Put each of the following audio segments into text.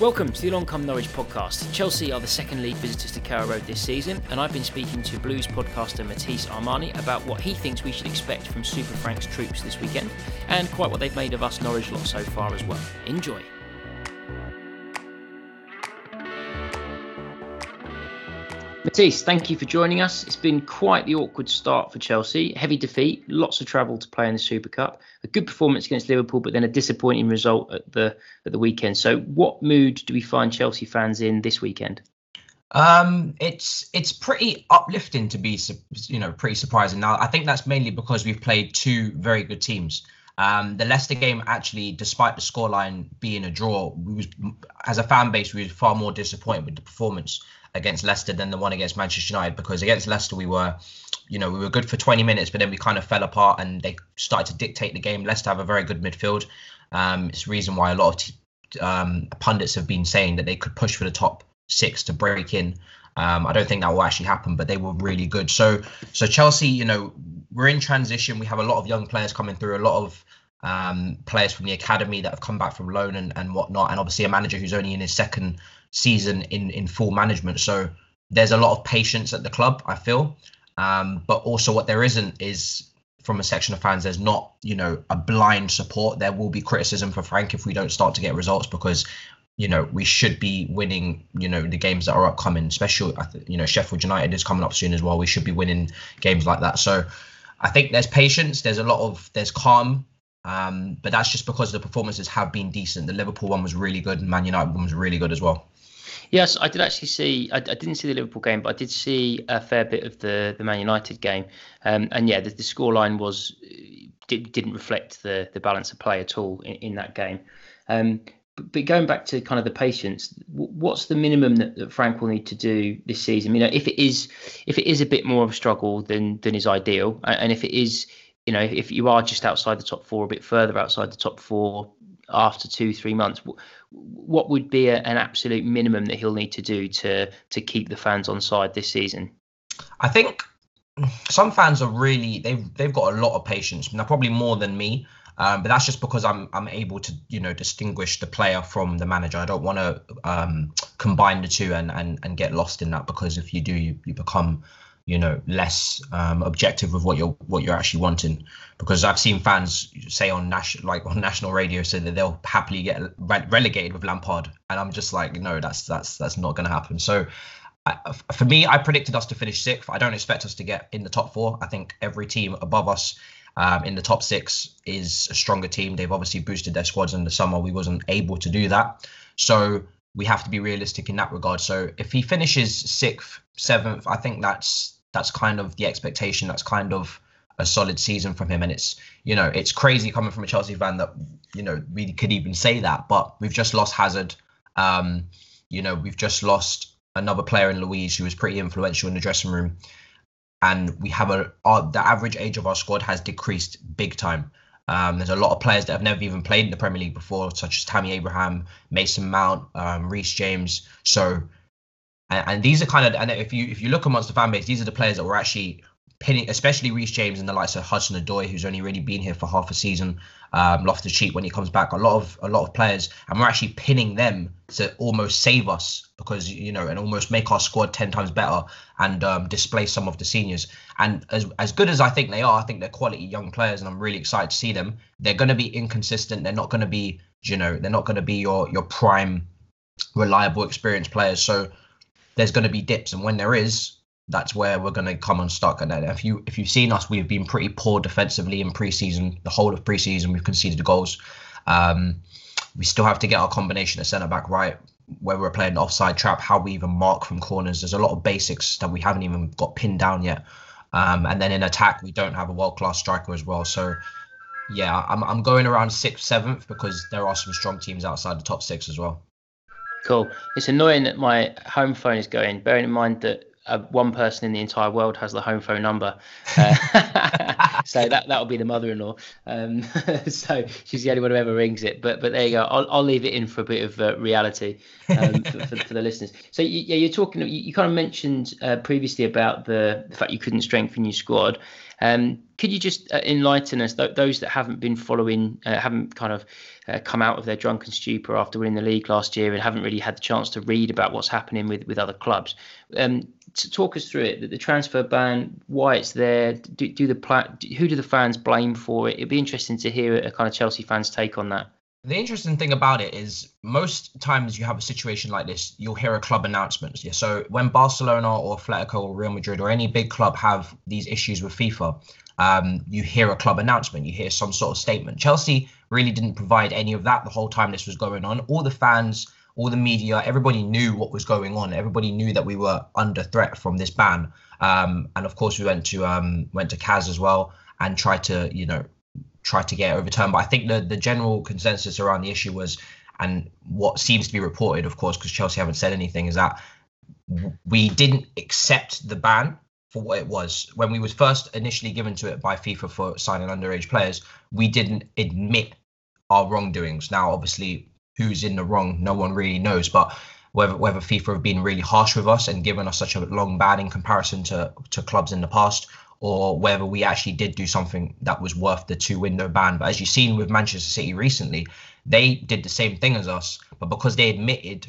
Welcome to the Along Come Norwich podcast. Chelsea are the second league visitors to Carrow Road this season, and I've been speaking to Blues podcaster Matisse Armani about what he thinks we should expect from Super Frank's troops this weekend, and quite what they've made of us Norwich lot so far as well. Enjoy. Matisse, thank you for joining us. It's been quite the awkward start for Chelsea. Heavy defeat, lots of travel to play in the Super Cup, a good performance against Liverpool, but then a disappointing result at the at the weekend. So, what mood do we find Chelsea fans in this weekend? Um, it's it's pretty uplifting to be you know pretty surprising. Now, I think that's mainly because we've played two very good teams. Um, the Leicester game actually, despite the scoreline being a draw, we was as a fan base we were far more disappointed with the performance against Leicester than the one against Manchester United because against Leicester we were, you know, we were good for 20 minutes, but then we kind of fell apart and they started to dictate the game. Leicester have a very good midfield. Um, it's the reason why a lot of t- um, pundits have been saying that they could push for the top six to break in. Um, I don't think that will actually happen, but they were really good. So, so Chelsea, you know, we're in transition. We have a lot of young players coming through, a lot of um, players from the academy that have come back from loan and, and whatnot, and obviously a manager who's only in his second season in in full management. So there's a lot of patience at the club, I feel. Um, but also what there isn't is from a section of fans, there's not, you know, a blind support. There will be criticism for Frank if we don't start to get results because, you know, we should be winning, you know, the games that are upcoming, especially, you know, Sheffield United is coming up soon as well. We should be winning games like that. So I think there's patience. There's a lot of, there's calm. Um, but that's just because the performances have been decent. The Liverpool one was really good, and Man United one was really good as well. Yes, I did actually see. I, I, didn't see the Liverpool game, but I did see a fair bit of the the Man United game. Um, and yeah, the, the scoreline was did, didn't reflect the the balance of play at all in, in that game. Um, but, but, going back to kind of the patience, what's the minimum that, that Frank will need to do this season? You know, if it is if it is a bit more of a struggle than than is ideal, and if it is you know, if you are just outside the top four, a bit further outside the top four after two, three months, what would be a, an absolute minimum that he'll need to do to to keep the fans on side this season? I think some fans are really they've they've got a lot of patience. Now, probably more than me. Um, but that's just because I'm I'm able to you know distinguish the player from the manager. I don't want to um, combine the two and, and and get lost in that because if you do, you, you become you know less um, objective with what you're what you're actually wanting. Because I've seen fans say on national like on national radio say that they'll happily get re- relegated with Lampard. And I'm just like no that's that's that's not going to happen. So I, for me I predicted us to finish sixth. I don't expect us to get in the top four. I think every team above us um, in the top six is a stronger team. They've obviously boosted their squads in the summer. We wasn't able to do that. So we have to be realistic in that regard. So if he finishes sixth seventh I think that's that's kind of the expectation. That's kind of a solid season from him. And it's, you know, it's crazy coming from a Chelsea fan that, you know, we could even say that. But we've just lost Hazard. Um, you know, we've just lost another player in Luiz who was pretty influential in the dressing room. And we have a our, the average age of our squad has decreased big time. Um, there's a lot of players that have never even played in the Premier League before, such as Tammy Abraham, Mason Mount, um, Reece James. So and, and these are kind of and if you if you look amongst the fan base, these are the players that were actually pinning, especially Reece James and the likes of Hudson Odoi, who's only really been here for half a season. Um, Loftus Cheek when he comes back, a lot of a lot of players, and we're actually pinning them to almost save us because you know and almost make our squad ten times better and um, displace some of the seniors. And as as good as I think they are, I think they're quality young players, and I'm really excited to see them. They're going to be inconsistent. They're not going to be you know they're not going to be your your prime reliable experienced players. So there's going to be dips, and when there is, that's where we're going to come unstuck. And if you if you've seen us, we've been pretty poor defensively in preseason. The whole of preseason, we've conceded goals. Um, we still have to get our combination of centre back right. Where we're playing offside trap, how we even mark from corners. There's a lot of basics that we haven't even got pinned down yet. Um, and then in attack, we don't have a world class striker as well. So yeah, I'm I'm going around sixth, seventh because there are some strong teams outside the top six as well. Cool. It's annoying that my home phone is going, bearing in mind that uh, one person in the entire world has the home phone number. Uh, so that that'll be the mother-in-law. Um, so she's the only one who ever rings it. But but there you go. I'll, I'll leave it in for a bit of uh, reality um, for, for, for, the listeners. So you, yeah, you're talking. You, you kind of mentioned uh, previously about the, the fact you couldn't strengthen your squad. Um, could you just uh, enlighten us, th- those that haven't been following, uh, haven't kind of uh, come out of their drunken stupor after winning the league last year and haven't really had the chance to read about what's happening with, with other clubs? Um, to talk us through it, the, the transfer ban, why it's there, do, do the pla- who do the fans blame for it? It'd be interesting to hear a kind of Chelsea fans' take on that. The interesting thing about it is most times you have a situation like this, you'll hear a club announcement. Yeah. So when Barcelona or Atletico or Real Madrid or any big club have these issues with FIFA, um, you hear a club announcement, you hear some sort of statement. Chelsea really didn't provide any of that the whole time this was going on. All the fans, all the media, everybody knew what was going on. Everybody knew that we were under threat from this ban. Um, and of course, we went to um, went to CAS as well and tried to, you know, try to get overturned. But I think the the general consensus around the issue was, and what seems to be reported, of course, because Chelsea haven't said anything, is that we didn't accept the ban for what it was when we was first initially given to it by FIFA for signing underage players. We didn't admit our wrongdoings. Now, obviously, who's in the wrong, no one really knows, but. Whether, whether FIFA have been really harsh with us and given us such a long ban in comparison to, to clubs in the past, or whether we actually did do something that was worth the two window ban. But as you've seen with Manchester City recently, they did the same thing as us, but because they admitted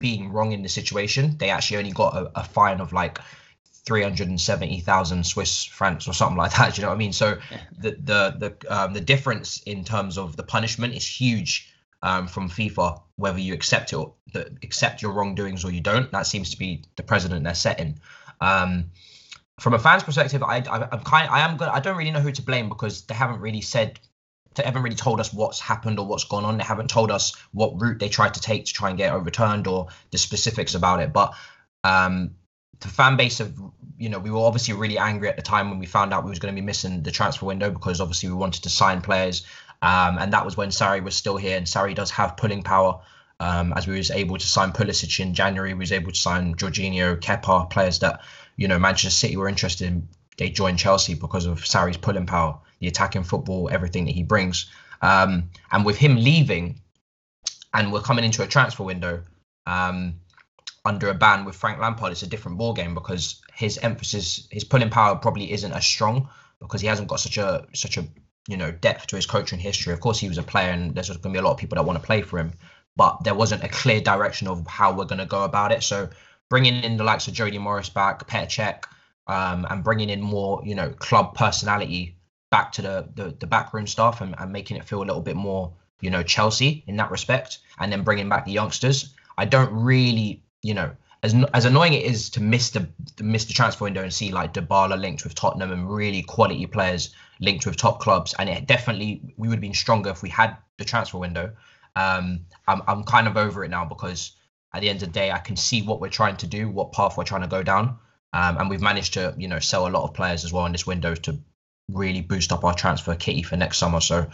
being wrong in the situation, they actually only got a, a fine of like 370,000 Swiss francs or something like that. Do you know what I mean? So the the the um, the difference in terms of the punishment is huge um, from FIFA, whether you accept it, or the, accept your wrongdoings or you don't. That seems to be the precedent they're setting. Um, from a fan's perspective, I, I am kind I am good. I don't really know who to blame because they haven't really said they haven't really told us what's happened or what's gone on. They haven't told us what route they tried to take to try and get overturned or the specifics about it. But um, the fan base of you know we were obviously really angry at the time when we found out we was going to be missing the transfer window because obviously we wanted to sign players, um, and that was when Sarri was still here, and Sarri does have pulling power. Um, as we was able to sign Pulisic in January, we was able to sign Jorginho, Kepa, players that you know, Manchester City were interested in. They joined Chelsea because of Sarri's pulling power, the attacking football, everything that he brings. Um, and with him leaving, and we're coming into a transfer window um, under a ban with Frank Lampard, it's a different ball game because his emphasis, his pulling power probably isn't as strong because he hasn't got such a such a you know depth to his coaching history. Of course, he was a player, and there's going to be a lot of people that want to play for him, but there wasn't a clear direction of how we're going to go about it. So bringing in the likes of Jody Morris back, Petr um, and bringing in more, you know, club personality back to the the, the backroom staff and, and making it feel a little bit more, you know, Chelsea in that respect, and then bringing back the youngsters. I don't really, you know, as as annoying it is to miss the miss the transfer window and see like Dybala linked with Tottenham and really quality players linked with top clubs, and it definitely we would have been stronger if we had the transfer window. Um, I'm I'm kind of over it now because at the end of the day, I can see what we're trying to do, what path we're trying to go down, um, and we've managed to you know sell a lot of players as well in this window to really boost up our transfer kitty for next summer. So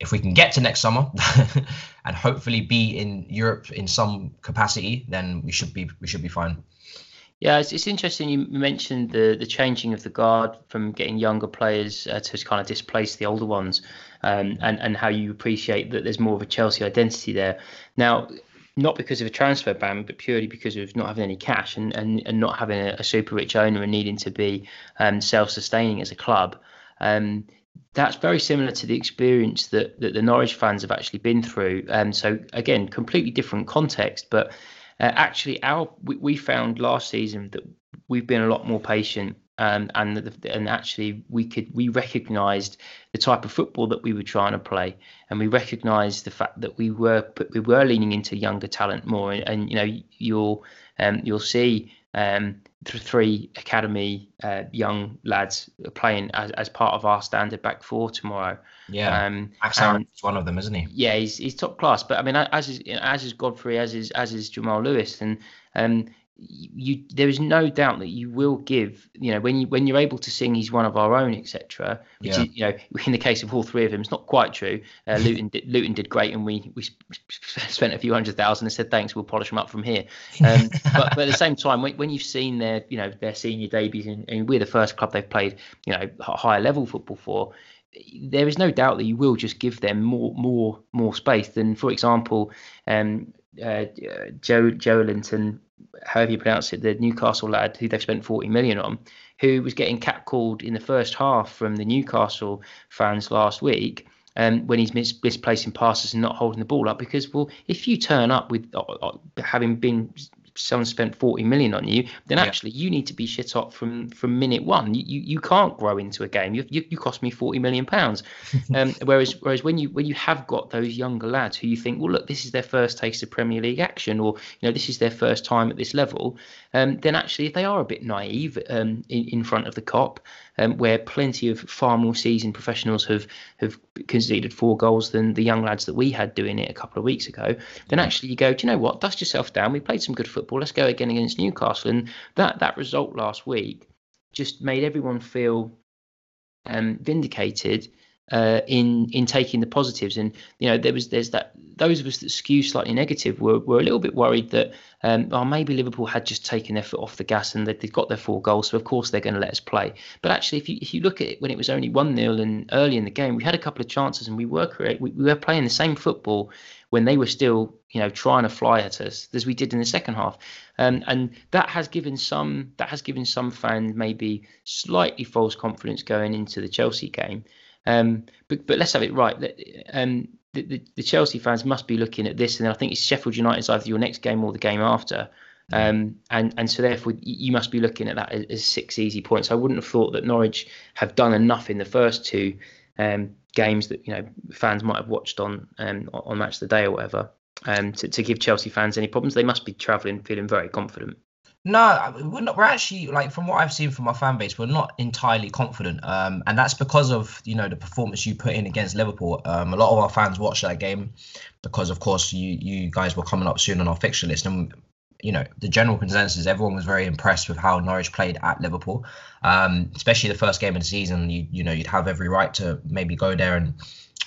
if we can get to next summer and hopefully be in Europe in some capacity, then we should be we should be fine. Yeah, it's, it's interesting. You mentioned the the changing of the guard from getting younger players uh, to kind of displace the older ones, um, and and how you appreciate that there's more of a Chelsea identity there. Now, not because of a transfer ban, but purely because of not having any cash and, and, and not having a, a super rich owner and needing to be um, self sustaining as a club. Um, that's very similar to the experience that, that the Norwich fans have actually been through. Um, so, again, completely different context, but uh, actually, our we, we found last season that we've been a lot more patient um, and the, and actually we could we recognised the type of football that we were trying to play, and we recognised the fact that we were we were leaning into younger talent more, and, and you know you'll um, you'll see um, three academy uh, young lads playing as, as part of our standard back four tomorrow. Yeah, um, is one of them, isn't he? Yeah, he's, he's top class. But I mean, as is as is Godfrey, as is as is Jamal Lewis, and um, you there is no doubt that you will give you know when you when you're able to sing he's one of our own etc which yeah. is you know in the case of all three of them it's not quite true uh, Luton did, Luton did great and we we spent a few hundred thousand and said thanks we'll polish them up from here um, but, but, at the same time when, when you've seen their you know their senior debuts and, and we're the first club they've played you know higher level football for there is no doubt that you will just give them more more more space than for example um, uh, Joelinton, however you pronounce it, the Newcastle lad who they've spent 40 million on, who was getting catcalled in the first half from the Newcastle fans last week. Um, when he's mis- misplacing passes and not holding the ball up, because well, if you turn up with uh, uh having been someone spent 40 million on you, then actually yeah. you need to be shit hot from from minute one. You you, you can't grow into a game. You, you, you cost me 40 million pounds. Um, whereas whereas when you when you have got those younger lads who you think, well, look, this is their first taste of Premier League action, or you know, this is their first time at this level, um, then actually if they are a bit naive um, in, in front of the Kop, um, where plenty of far more seasoned professionals have have conceded four goals than the young lads that we had doing it a couple of weeks ago, then actually you go, do you know what? Dust yourself down. We played some good football. Let's go again against Newcastle. And that that result last week just made everyone feel um, vindicated uh, in in taking the positives. And you know, there was there's that those of us that skew slightly negative were, were a little bit worried that um, oh maybe Liverpool had just taken their foot off the gas and they've got their four goals, so of course they're going to let us play. But actually, if you if you look at it when it was only one 0 and early in the game, we had a couple of chances and we were create we, we were playing the same football when they were still you know trying to fly at us as we did in the second half um, and that has given some that has given some fans maybe slightly false confidence going into the Chelsea game um, but but let's have it right. Um, the, the, the, Chelsea fans must be looking at this, and I think it's Sheffield United's either your next game or the game after. Um, and and so therefore you must be looking at that as, as, six easy points. I wouldn't have thought that Norwich have done enough in the first two um, games that you know fans might have watched on um, on match of the day or whatever um, to, to give Chelsea fans any problems. They must be travelling feeling very confident. No, we're not. We're actually like from what I've seen from our fan base, we're not entirely confident, um, and that's because of you know the performance you put in against Liverpool. Um, a lot of our fans watched that game because, of course, you you guys were coming up soon on our fixture list, and you know the general consensus, everyone was very impressed with how Norwich played at Liverpool, um, especially the first game of the season. You you know you'd have every right to maybe go there and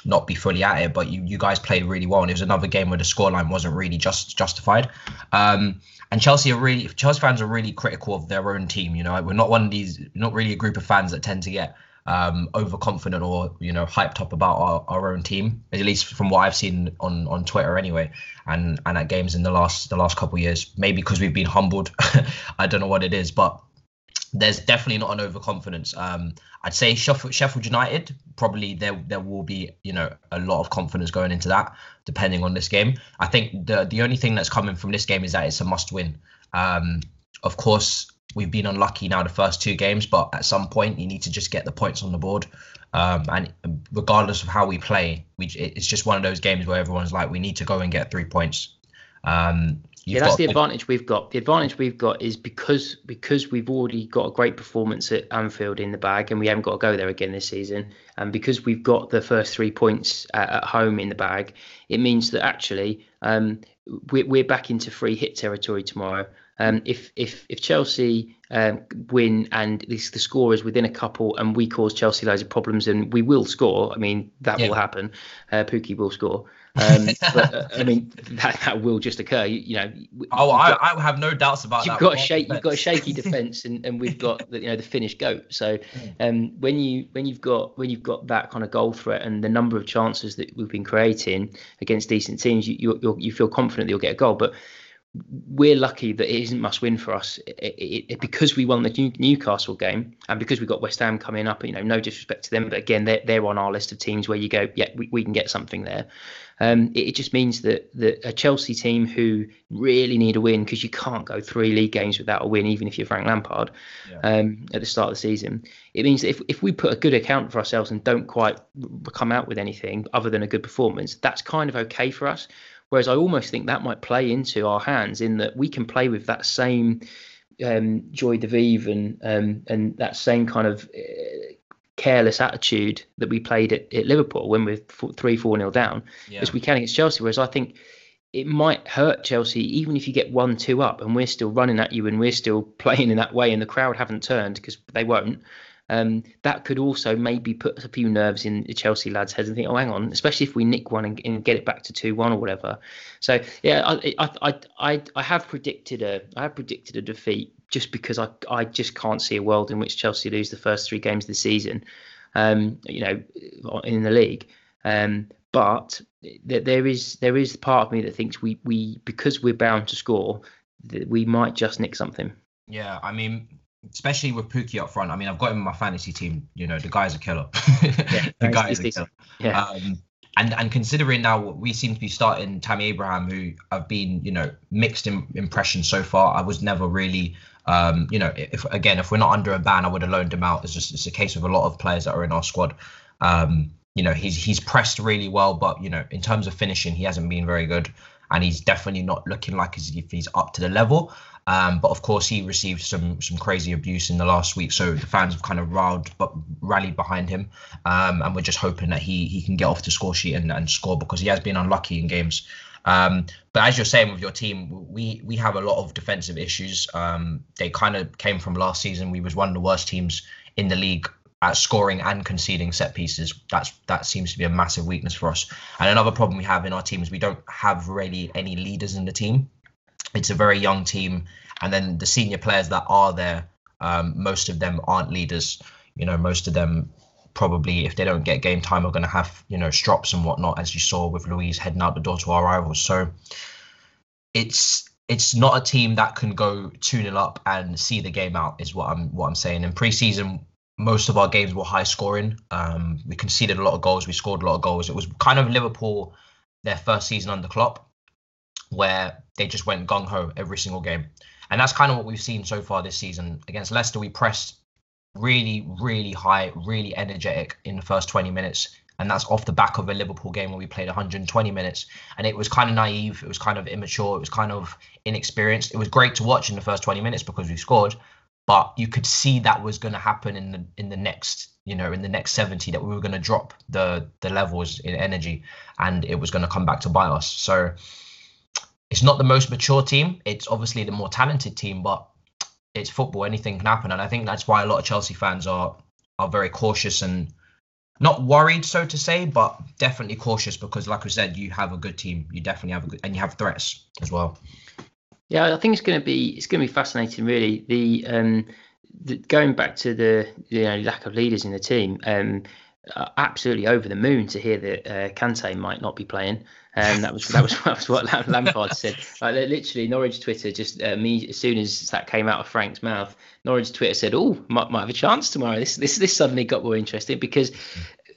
not be fully at it, but you, you guys played really well, and it was another game where the scoreline wasn't really just justified. Um, and Chelsea are really Chelsea fans are really critical of their own team. You know, we're not one of these, not really a group of fans that tend to get um, overconfident or you know hyped up about our, our own team. At least from what I've seen on on Twitter anyway, and and at games in the last the last couple of years. Maybe because we've been humbled. I don't know what it is, but there's definitely not an overconfidence. Um, I'd say Sheffield, Sheffield United probably there there will be you know a lot of confidence going into that depending on this game. I think the the only thing that's coming from this game is that it's a must win. Um, of course, we've been unlucky now the first two games, but at some point you need to just get the points on the board. Um, and regardless of how we play, we it's just one of those games where everyone's like, we need to go and get three points. Um, yeah, that's the advantage we've got. The advantage we've got is because because we've already got a great performance at Anfield in the bag, and we haven't got to go there again this season. And because we've got the first three points at, at home in the bag, it means that actually um, we're, we're back into free hit territory tomorrow. Um, if if if Chelsea um, win and the, the score is within a couple, and we cause Chelsea loads of problems, and we will score. I mean that yeah. will happen. Uh, Pukki will score. Um, but uh, I mean that, that will just occur. You, you know. Oh, I, got, I have no doubts about you've that. Got a shake, you've got a shaky defence, and, and we've got the, you know the Finnish goat. So um, when you when you've got when you've got that kind of goal threat and the number of chances that we've been creating against decent teams, you you you feel confident that you'll get a goal. But we're lucky that it isn't must win for us it, it, it, because we won the Newcastle game and because we got West Ham coming up. You know, no disrespect to them, but again, they're, they're on our list of teams where you go, yeah, we, we can get something there. Um, it, it, just means that, that a Chelsea team who really need a win because you can't go three league games without a win, even if you're Frank Lampard yeah. um, at the start of the season. It means that if, if we put a good account for ourselves and don't quite come out with anything other than a good performance, that's kind of okay for us. Whereas I almost think that might play into our hands in that we can play with that same um, joie de vivre and um, and that same kind of uh, careless attitude that we played at, at Liverpool when we're three four nil down yeah. as we can against Chelsea. Whereas I think it might hurt Chelsea even if you get one two up and we're still running at you and we're still playing in that way and the crowd haven't turned because they won't um, that could also maybe put a few nerves in the Chelsea lads' heads and think, oh, hang on, especially if we nick one and, and get it back to two one or whatever. So yeah, I, I I I have predicted a I have predicted a defeat just because I I just can't see a world in which Chelsea lose the first three games of the season, um, you know, in the league. Um, but there is there is part of me that thinks we we because we're bound to score, that we might just nick something. Yeah, I mean, especially with Pukki up front. I mean, I've got him in my fantasy team. You know, the guy's a killer. Yeah, the guy is a killer. Yeah. Um, and and considering now we seem to be starting Tammy Abraham, who I've been you know mixed in, impressions so far. I was never really um, you know if again if we're not under a ban, I would have loaned him out. It's just it's a case of a lot of players that are in our squad. Um, you know he's he's pressed really well, but you know in terms of finishing, he hasn't been very good, and he's definitely not looking like as if he's up to the level. Um, but of course, he received some some crazy abuse in the last week, so the fans have kind of rallied but rallied behind him, um, and we're just hoping that he he can get off the score sheet and, and score because he has been unlucky in games. Um, but as you're saying with your team, we we have a lot of defensive issues. Um, they kind of came from last season. We was one of the worst teams in the league at scoring and conceding set pieces. That's that seems to be a massive weakness for us. And another problem we have in our team is we don't have really any leaders in the team it's a very young team, and then the senior players that are there, um, most of them aren't leaders. You know, most of them probably, if they don't get game time, are going to have you know strops and whatnot, as you saw with Luiz heading out the door to our rivals. So it's it's not a team that can go 2 0 up and see the game out, is what I'm what I'm saying. In preseason, most of our games were high scoring. Um, we conceded a lot of goals, we scored a lot of goals. It was kind of Liverpool their first season under Klopp where they just went gung ho every single game. And that's kind of what we've seen so far this season. Against Leicester, we pressed really, really high, really energetic in the first 20 minutes. And that's off the back of a Liverpool game where we played 120 minutes. And it was kind of naive. It was kind of immature. It was kind of inexperienced. It was great to watch in the first 20 minutes because we scored. But you could see that was going to happen in the in the next, you know, in the next 70 that we were going to drop the the levels in energy, and it was going to come back to bite us. So it's not the most mature team. It's obviously the more talented team, but it's football. Anything can happen, and I think that's why a lot of Chelsea fans are are very cautious and not worried, so to say, but definitely cautious because, like I said, you have a good team. You definitely have a good, and you have threats as well. Yeah, I think it's going to be it's going to be fascinating. Really, the um, the, going back to the you know lack of leaders in the team. Um, absolutely over the moon to hear that uh, Kante might not be playing. And um, that was that was, that was what Lampard said. Like literally, Norwich Twitter just uh, me as soon as that came out of Frank's mouth, Norwich Twitter said, "Oh, might, might have a chance tomorrow." This this this suddenly got more interesting because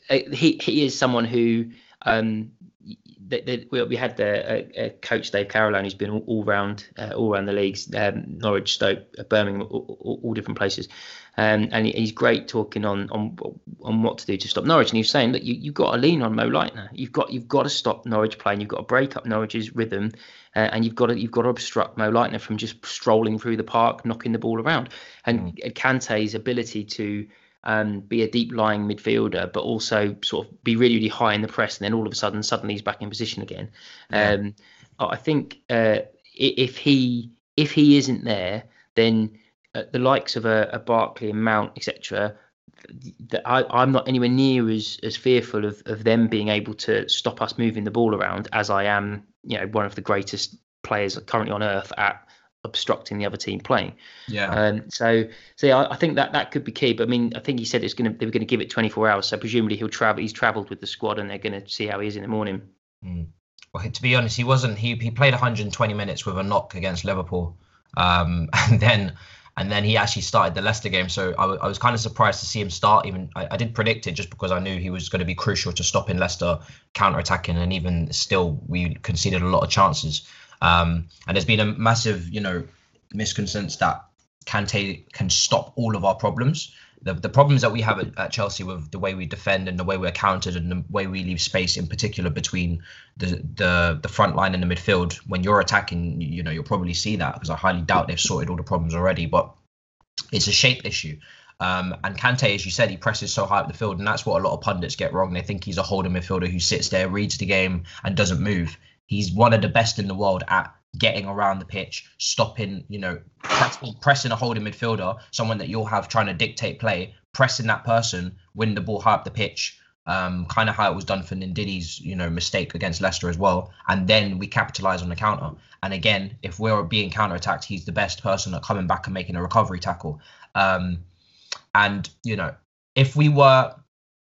uh, he he is someone who um, we had the uh, coach Dave Caroline who's been all, all round uh, all around the leagues, um, Norwich, Stoke, Birmingham, all, all, all different places. Um, and he's great talking on on on what to do to stop Norwich. And he's saying that you you've got to lean on Mo Leitner. You've got you've got to stop Norwich playing. You've got to break up Norwich's rhythm, uh, and you've got to you've got to obstruct Mo Leitner from just strolling through the park, knocking the ball around. And mm. Kante's ability to um, be a deep lying midfielder, but also sort of be really, really high in the press, and then all of a sudden, suddenly he's back in position again. Yeah. Um, I think uh, if he if he isn't there, then uh, the likes of a, a Barkley and Mount, etc., that I, am not anywhere near as, as fearful of, of them being able to stop us moving the ball around as I am, you know, one of the greatest players currently on earth at obstructing the other team playing. Yeah. Um, so, so yeah, I, I, think that that could be key. But I mean, I think he said it's going to they were going to give it 24 hours. So presumably he'll travel. He's travelled with the squad, and they're going to see how he is in the morning. Mm. Well, to be honest, he wasn't. He he played 120 minutes with a knock against Liverpool, um, and then and then he actually started the Leicester game. So I, w- I was kind of surprised to see him start. Even I, I, did predict it just because I knew he was going to be crucial to stopping Leicester counter attacking, and even still, we conceded a lot of chances. Um, and there's been a massive, you know, misconception that Kante can stop all of our problems. The, the problems that we have at, at, Chelsea with the way we defend and the way we're countered and the way we leave space in particular between the the the front line and the midfield when you're attacking you know you'll probably see that because I highly doubt they've sorted all the problems already but it's a shape issue um, and Kante, as you said, he presses so high up the field, and that's what a lot of pundits get wrong. They think he's a holding midfielder who sits there, reads the game, and doesn't move. He's one of the best in the world at getting around the pitch, stopping, you know, pressing, a holding midfielder, someone that you'll have trying to dictate play, pressing that person, win the ball high up the pitch. Um, kind of how it was done for Ndidi's, you know, mistake against Leicester as well. And then we capitalize on the counter. And again, if we're being counter attacked, he's the best person at coming back and making a recovery tackle. Um, and you know, if we were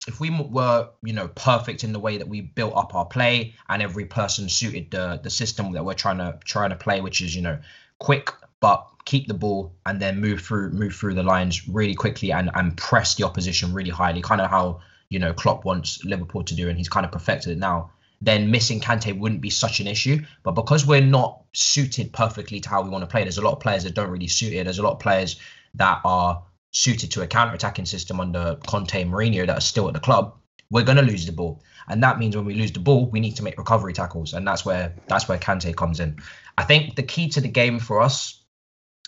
if we were you know perfect in the way that we built up our play and every person suited the the system that we're trying to trying to play which is you know quick but keep the ball, and then move through move through the lines really quickly and and press the opposition really highly, kind of how you know Klopp wants Liverpool to do, and he's kind of perfected it now. Then missing Kante wouldn't be such an issue, but because we're not suited perfectly to how we want to play, there's a lot of players that don't really suit it. There's a lot of players that are suited to a counter-attacking system under Conte and Mourinho that are still at the club. We're going to lose the ball, and that means when we lose the ball, we need to make recovery tackles, and that's where that's where Kante comes in. I think the key to the game for us,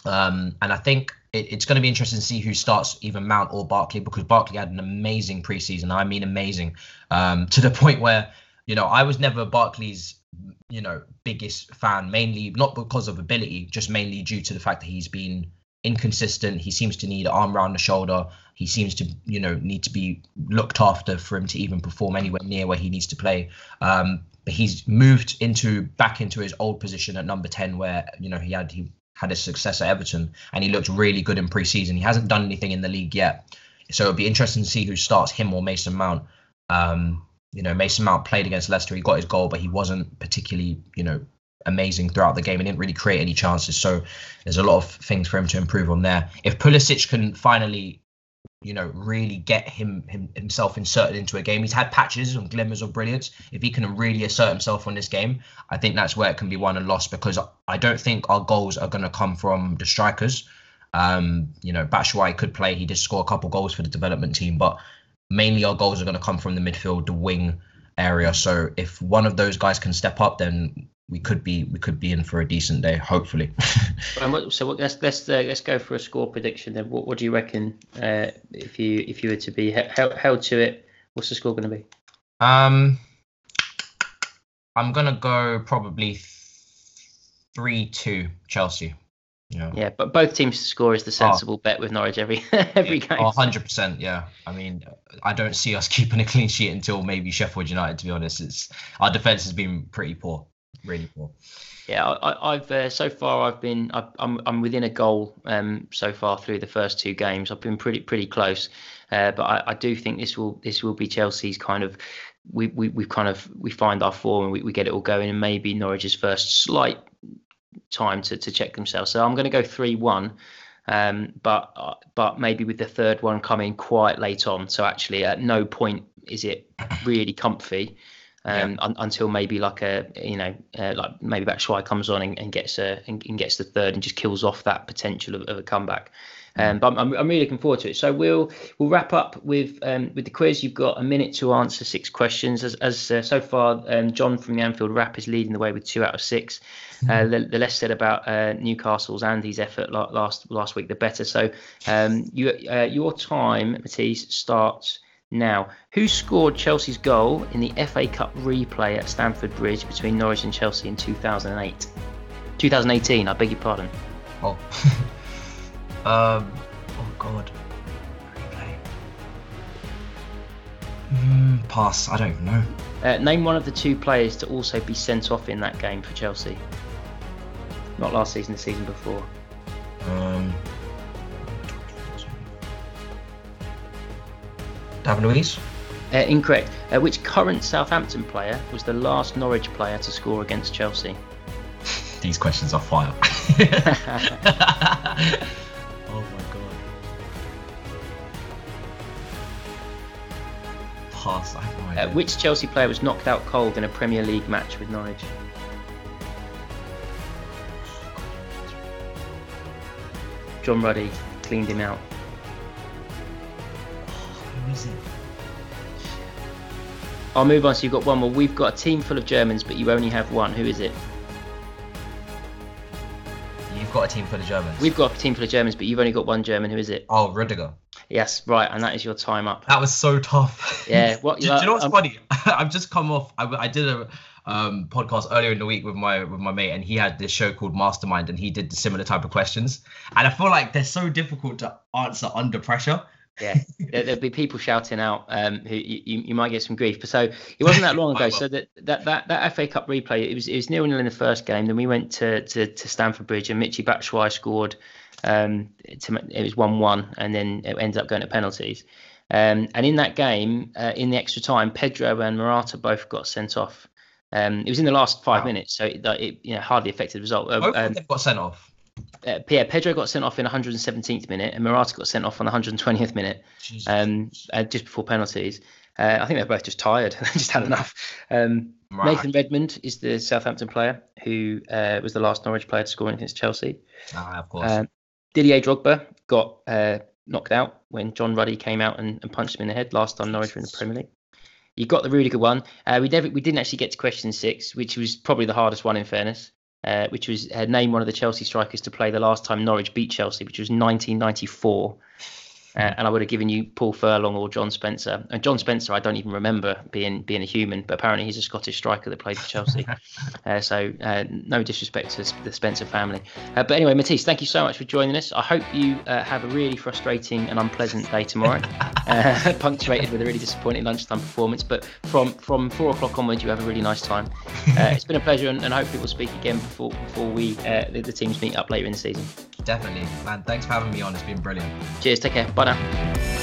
um, and I think it, it's going to be interesting to see who starts either Mount or Barkley because Barkley had an amazing preseason. I mean, amazing um, to the point where you know I was never Barkley's you know biggest fan, mainly not because of ability, just mainly due to the fact that he's been inconsistent. He seems to need arm around the shoulder. He seems to, you know, need to be looked after for him to even perform anywhere near where he needs to play. Um, but he's moved into back into his old position at number ten, where you know he had he had his success at Everton, and he looked really good in preseason. He hasn't done anything in the league yet, so it'll be interesting to see who starts him or Mason Mount. Um, you know, Mason Mount played against Leicester. He got his goal, but he wasn't particularly, you know, amazing throughout the game. He didn't really create any chances. So there's a lot of things for him to improve on there. If Pulisic can finally, you know, really get him, him himself inserted into a game, he's had patches and glimmers of brilliance. If he can really assert himself on this game, I think that's where it can be won and lost because I don't think our goals are going to come from the strikers. Um, you know, Batshuayi could play. He did score a couple goals for the development team, but mainly our goals are going to come from the midfield, the wing area. So if one of those guys can step up, then we could be we could be in for a decent day, hopefully. so let's let's uh, let's go for a score prediction. Then, what, what do you reckon uh, if you if you were to be held, held to it? What's the score going to be? Um, I'm gonna go probably three two Chelsea. Yeah. Yeah, but both teams to score is the ah. sensible oh. bet with Norwich every every yeah. game. Oh, 100%. Yeah. I mean, I don't see us keeping a clean sheet until maybe Sheffield United. To be honest, it's our defense has been pretty poor really cool. Yeah, I, have uh, so far I've been I, am I'm within a goal um, so far through the first two games. I've been pretty pretty close, uh, but I, I, do think this will this will be Chelsea's kind of we we we kind of we find our form and we, we get it all going and maybe Norwich's first slight time to, to check themselves. So I'm going to go three one. Um, but uh, but maybe with the third one coming quite late on. So actually, at no point is it really comfy um, yeah. un, until maybe like a you know uh, like maybe Batshuayi comes on and, and gets a and, and, gets the third and just kills off that potential of, of a comeback. Mm. Um, but I'm, I'm really looking forward to it. So we'll we'll wrap up with um, with the quiz. You've got a minute to answer six questions. As, as uh, so far, um, John from the Anfield Wrap is leading the way with two out of six. Uh, mm. the, the, less said about uh, Newcastle's Andy's effort last last week, the better. So um, you uh, your time, Matisse, starts now, who scored Chelsea's goal in the FA Cup replay at Stamford Bridge between Norwich and Chelsea in 2008? 2018, I beg your pardon. Oh. um, oh, God. Replay. Mm, pass, I don't even know. Uh, name one of the two players to also be sent off in that game for Chelsea. Not last season, the season before. Um, David Luiz? Uh, incorrect. Uh, which current Southampton player was the last Norwich player to score against Chelsea? These questions are fire. oh my god. Pass. I have no uh, which Chelsea player was knocked out cold in a Premier League match with Norwich? John Ruddy cleaned him out. I'll move on. So you've got one more. We've got a team full of Germans, but you only have one. Who is it? You've got a team full of Germans. We've got a team full of Germans, but you've only got one German. Who is it? Oh, Rudiger. Yes, right, and that is your time up. That was so tough. Yeah. What? do, do, you know what's um, funny? I've just come off. I, I did a um, podcast earlier in the week with my with my mate, and he had this show called Mastermind, and he did the similar type of questions. And I feel like they're so difficult to answer under pressure yeah, there'll be people shouting out um, who you, you might get some grief. But so it wasn't that long ago. so that, that that that FA Cup replay, it was it was nil nil in the first game. Then we went to to, to Stamford Bridge and Michy Batshuayi scored. Um, to, it was one one, and then it ended up going to penalties. Um, and in that game, uh, in the extra time, Pedro and Morata both got sent off. Um, it was in the last five wow. minutes, so it, it, you know hardly affected the result. Both um, got sent off. Uh, yeah, Pedro got sent off in 117th minute, and Morata got sent off on the 120th minute, um, uh, just before penalties. Uh, I think they're both just tired. they just had enough. Um, right. Nathan Redmond is the Southampton player who uh, was the last Norwich player to score against Chelsea. Ah, of course. Um, Didier Drogba got uh, knocked out when John Ruddy came out and, and, punched him in the head last time Norwich were in the Premier League. You got the really good one. Uh, we never, we didn't actually get to question six, which was probably the hardest one in fairness. Uh, which was uh, name one of the Chelsea strikers to play the last time Norwich beat Chelsea, which was 1994. Uh, and I would have given you Paul Furlong or John Spencer. And John Spencer, I don't even remember being being a human, but apparently he's a Scottish striker that played for Chelsea. uh, so uh, no disrespect to the Spencer family. Uh, but anyway, Matisse, thank you so much for joining us. I hope you uh, have a really frustrating and unpleasant day tomorrow, uh, punctuated with a really disappointing lunchtime performance. But from from four o'clock onwards, you have a really nice time. it's been a pleasure, and, and hopefully we'll speak again before before we the, the teams meet up later in the season definitely. Man, thanks for having me on. It's been brilliant. Cheers. Take care. Bye now.